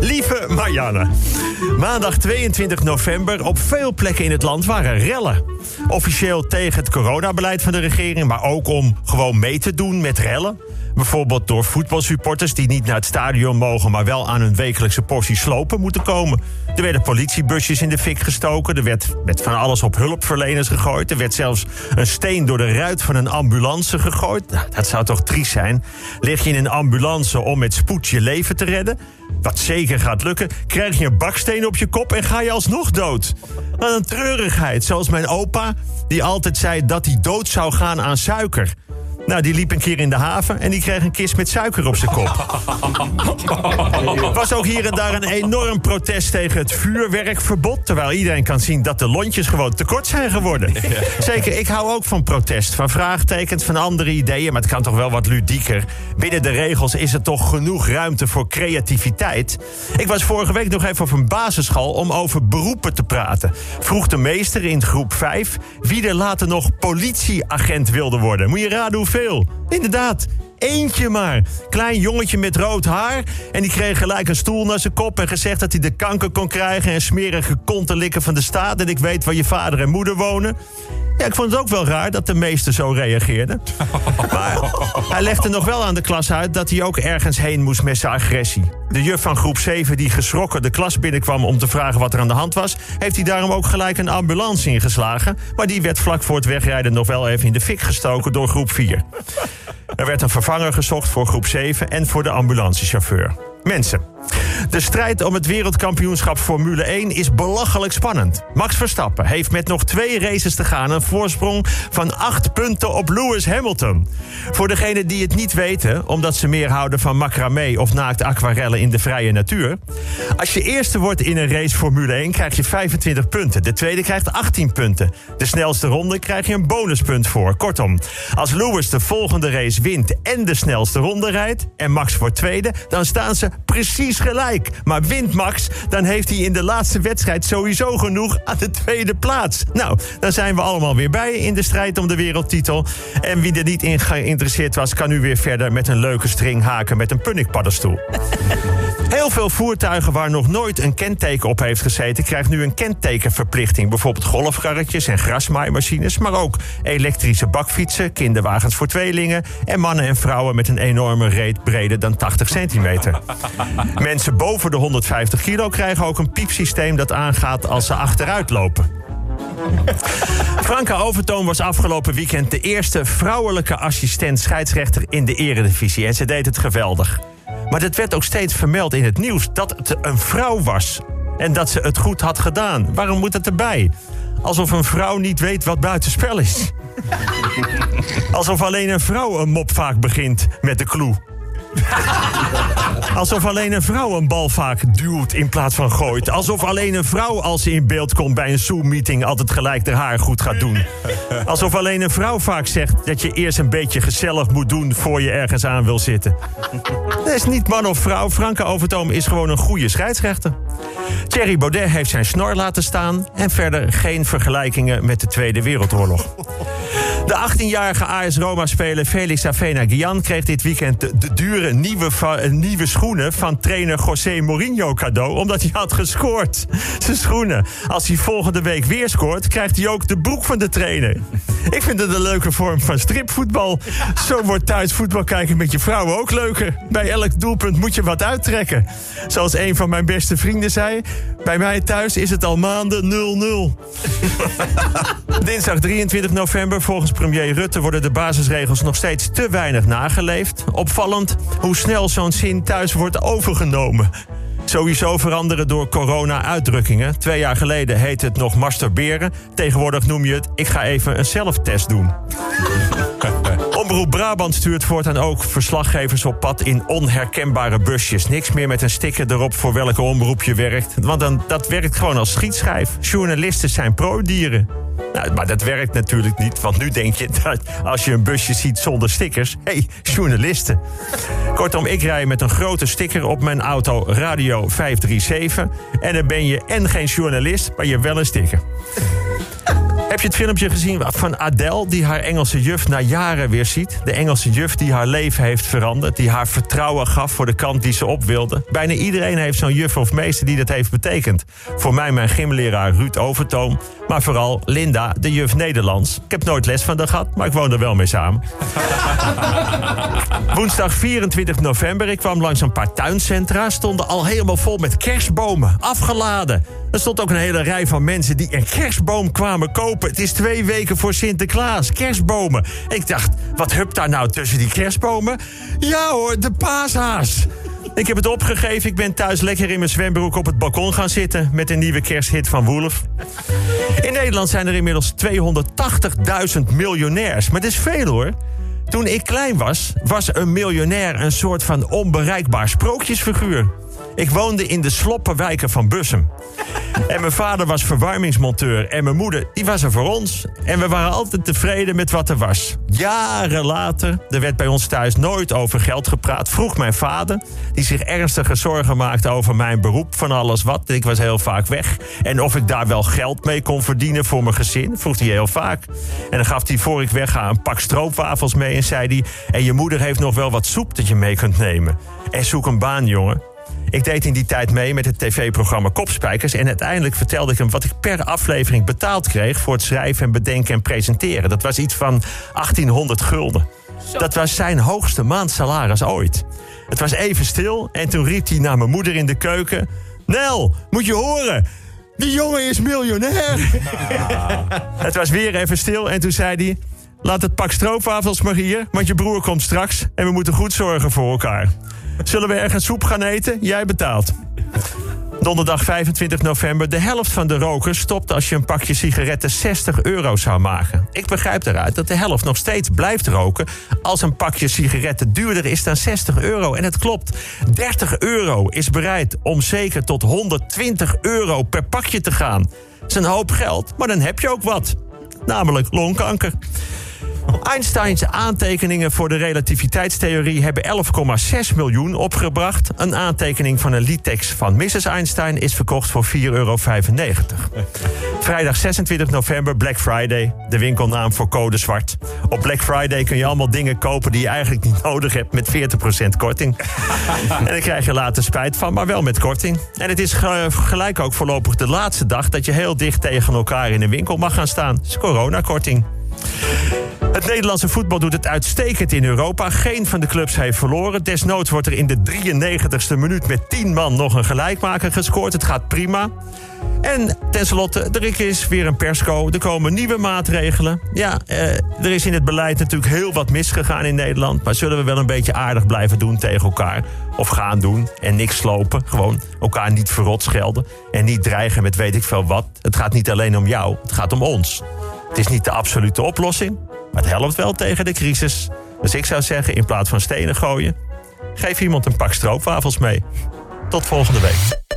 Lieve Marianne, maandag 22 november op veel plekken in het land waren rellen. Officieel tegen het coronabeleid van de regering, maar ook om gewoon mee te doen met rellen. Bijvoorbeeld door voetbalsupporters die niet naar het stadion mogen, maar wel aan hun wekelijkse portie slopen moeten komen. Er werden politiebusjes in de fik gestoken. Er werd met van alles op hulpverleners gegooid. Er werd zelfs een steen door de ruit van een ambulance gegooid. Nou, dat zou toch triest zijn? Lig je in een ambulance om met spoed je leven te redden? Wat zeker gaat lukken, krijg je een baksteen op je kop en ga je alsnog dood. Wat een treurigheid, zoals mijn opa, die altijd zei dat hij dood zou gaan aan suiker. Nou, die liep een keer in de haven en die kreeg een kist met suiker op zijn kop. Er was ook hier en daar een enorm protest tegen het vuurwerkverbod. Terwijl iedereen kan zien dat de lontjes gewoon tekort zijn geworden. Zeker, ik hou ook van protest, van vraagtekens, van andere ideeën. Maar het kan toch wel wat ludieker. Binnen de regels is er toch genoeg ruimte voor creativiteit. Ik was vorige week nog even op een basisschool om over beroepen te praten. Vroeg de meester in groep 5 wie er later nog politieagent wilde worden. Moet je raden hoeveel? Inderdaad, eentje maar. Klein jongetje met rood haar. En die kreeg gelijk een stoel naar zijn kop en gezegd dat hij de kanker kon krijgen en smerige konten likken van de staat. En ik weet waar je vader en moeder wonen. Ja, ik vond het ook wel raar dat de meester zo reageerde. Maar hij legde nog wel aan de klas uit dat hij ook ergens heen moest met zijn agressie. De juf van groep 7 die geschrokken de klas binnenkwam om te vragen wat er aan de hand was... heeft hij daarom ook gelijk een ambulance ingeslagen. Maar die werd vlak voor het wegrijden nog wel even in de fik gestoken door groep 4. Er werd een vervanger gezocht voor groep 7 en voor de ambulancechauffeur. Mensen. De strijd om het wereldkampioenschap Formule 1 is belachelijk spannend. Max Verstappen heeft met nog twee races te gaan een voorsprong van acht punten op Lewis Hamilton. Voor degenen die het niet weten, omdat ze meer houden van macramé of naakte aquarellen in de vrije natuur. Als je eerste wordt in een race Formule 1 krijg je 25 punten. De tweede krijgt 18 punten. De snelste ronde krijg je een bonuspunt voor. Kortom, als Lewis de volgende race wint en de snelste ronde rijdt en Max wordt tweede, dan staan ze precies gelijk. Maar wint Max, dan heeft hij in de laatste wedstrijd sowieso genoeg aan de tweede plaats. Nou, dan zijn we allemaal weer bij in de strijd om de wereldtitel. En wie er niet in geïnteresseerd was, kan nu weer verder met een leuke string haken met een punnikpaddenstoel. Heel veel voertuigen waar nog nooit een kenteken op heeft gezeten, krijgen nu een kentekenverplichting. Bijvoorbeeld golfkarretjes en grasmaaimachines, maar ook elektrische bakfietsen, kinderwagens voor tweelingen en mannen en vrouwen met een enorme reet breder dan 80 centimeter. Mensen boven de 150 kilo krijgen ook een piepsysteem dat aangaat als ze achteruit lopen. Franka Overtoom was afgelopen weekend de eerste vrouwelijke assistent scheidsrechter in de eredivisie. En ze deed het geweldig. Maar het werd ook steeds vermeld in het nieuws dat het een vrouw was. En dat ze het goed had gedaan. Waarom moet het erbij? Alsof een vrouw niet weet wat buitenspel is. Alsof alleen een vrouw een mop vaak begint met de clue. Alsof alleen een vrouw een bal vaak duwt in plaats van gooit. Alsof alleen een vrouw als ze in beeld komt bij een Zoom-meeting... altijd gelijk haar haar goed gaat doen. Alsof alleen een vrouw vaak zegt dat je eerst een beetje gezellig moet doen... voor je ergens aan wil zitten. Dat is niet man of vrouw. Franke Overtoom is gewoon een goede scheidsrechter. Thierry Baudet heeft zijn snor laten staan... en verder geen vergelijkingen met de Tweede Wereldoorlog. De 18-jarige AS Roma-speler Felix Avena-Gian kreeg dit weekend de, dure nieuwe, nieuwe schoenen van trainer José Mourinho cadeau, omdat hij had gescoord. Zijn schoenen. Als hij volgende week weer scoort, krijgt hij ook de broek van de trainer. Ik vind het een leuke vorm van stripvoetbal. Zo wordt thuis voetbal kijken met je vrouw ook leuker. Bij elk doelpunt moet je wat uittrekken. Zoals een van mijn beste vrienden zei: bij mij thuis is het al maanden 0-0. Dinsdag 23 november, volgens premier Rutte, worden de basisregels nog steeds te weinig nageleefd. Opvallend hoe snel zo'n zin thuis wordt overgenomen. Sowieso veranderen door corona uitdrukkingen. Twee jaar geleden heette het nog masturberen. Tegenwoordig noem je het ik ga even een zelftest doen. Omroep Brabant stuurt voortaan ook verslaggevers op pad in onherkenbare busjes. Niks meer met een sticker erop voor welke omroep je werkt. Want dan, dat werkt gewoon als schietschijf. Journalisten zijn pro-dieren. Nou, maar dat werkt natuurlijk niet, want nu denk je dat als je een busje ziet zonder stickers, hé, hey, journalisten. Kortom, ik rij met een grote sticker op mijn auto Radio 537 en dan ben je en geen journalist, maar je wel een sticker. Heb je het filmpje gezien van Adele, die haar Engelse juf na jaren weer ziet? De Engelse juf die haar leven heeft veranderd, die haar vertrouwen gaf voor de kant die ze op wilde. Bijna iedereen heeft zo'n juf of meester die dat heeft betekend. Voor mij mijn gymleraar Ruud Overtoom, maar vooral Linda, de juf Nederlands. Ik heb nooit les van haar gehad, maar ik woon er wel mee samen. Woensdag 24 november, ik kwam langs een paar tuincentra, stonden al helemaal vol met kerstbomen, afgeladen. Er stond ook een hele rij van mensen die een kerstboom kwamen kopen. Het is twee weken voor Sinterklaas. Kerstbomen. Ik dacht, wat hupt daar nou tussen die kerstbomen? Ja hoor, de paashaas. Ik heb het opgegeven. Ik ben thuis lekker in mijn zwembroek op het balkon gaan zitten... met een nieuwe kersthit van Wolf. In Nederland zijn er inmiddels 280.000 miljonairs. Maar dat is veel hoor. Toen ik klein was, was een miljonair een soort van onbereikbaar sprookjesfiguur. Ik woonde in de sloppenwijken van Bussum. En mijn vader was verwarmingsmonteur. En mijn moeder, die was er voor ons. En we waren altijd tevreden met wat er was. Jaren later, er werd bij ons thuis nooit over geld gepraat. Vroeg mijn vader, die zich ernstige zorgen maakte over mijn beroep, van alles wat. Ik was heel vaak weg. En of ik daar wel geld mee kon verdienen voor mijn gezin, vroeg hij heel vaak. En dan gaf hij voor ik wegga een pak stroopwafels mee en zei hij... en je moeder heeft nog wel wat soep dat je mee kunt nemen. En zoek een baan, jongen. Ik deed in die tijd mee met het tv-programma Kopspijkers. En uiteindelijk vertelde ik hem wat ik per aflevering betaald kreeg voor het schrijven en bedenken en presenteren. Dat was iets van 1800 gulden. Dat was zijn hoogste maandsalaris ooit. Het was even stil en toen riep hij naar mijn moeder in de keuken: Nel, moet je horen. Die jongen is miljonair. het was weer even stil en toen zei hij: Laat het pak stroopwafels maar hier, want je broer komt straks en we moeten goed zorgen voor elkaar. Zullen we ergens soep gaan eten? Jij betaalt. Donderdag 25 november. De helft van de rokers stopt als je een pakje sigaretten 60 euro zou maken. Ik begrijp eruit dat de helft nog steeds blijft roken... als een pakje sigaretten duurder is dan 60 euro. En het klopt. 30 euro is bereid om zeker tot 120 euro per pakje te gaan. Dat is een hoop geld, maar dan heb je ook wat. Namelijk longkanker. Einsteins aantekeningen voor de relativiteitstheorie hebben 11,6 miljoen opgebracht. Een aantekening van een liedtekst van Mrs. Einstein is verkocht voor 4,95 euro. Vrijdag 26 november, Black Friday, de winkelnaam voor code zwart. Op Black Friday kun je allemaal dingen kopen die je eigenlijk niet nodig hebt met 40% korting. en daar krijg je later spijt van, maar wel met korting. En het is gelijk ook voorlopig de laatste dag dat je heel dicht tegen elkaar in een winkel mag gaan staan. Het is coronakorting. Het Nederlandse voetbal doet het uitstekend in Europa. Geen van de clubs heeft verloren. Desnoods wordt er in de 93ste minuut met 10 man nog een gelijkmaker gescoord. Het gaat prima. En tenslotte, er is weer een persco. Er komen nieuwe maatregelen. Ja, eh, er is in het beleid natuurlijk heel wat misgegaan in Nederland. Maar zullen we wel een beetje aardig blijven doen tegen elkaar? Of gaan doen en niks slopen? Gewoon elkaar niet verrot schelden. En niet dreigen met weet ik veel wat. Het gaat niet alleen om jou, het gaat om ons. Het is niet de absolute oplossing. Maar het helpt wel tegen de crisis. Dus ik zou zeggen, in plaats van stenen gooien... geef iemand een pak stroopwafels mee. Tot volgende week.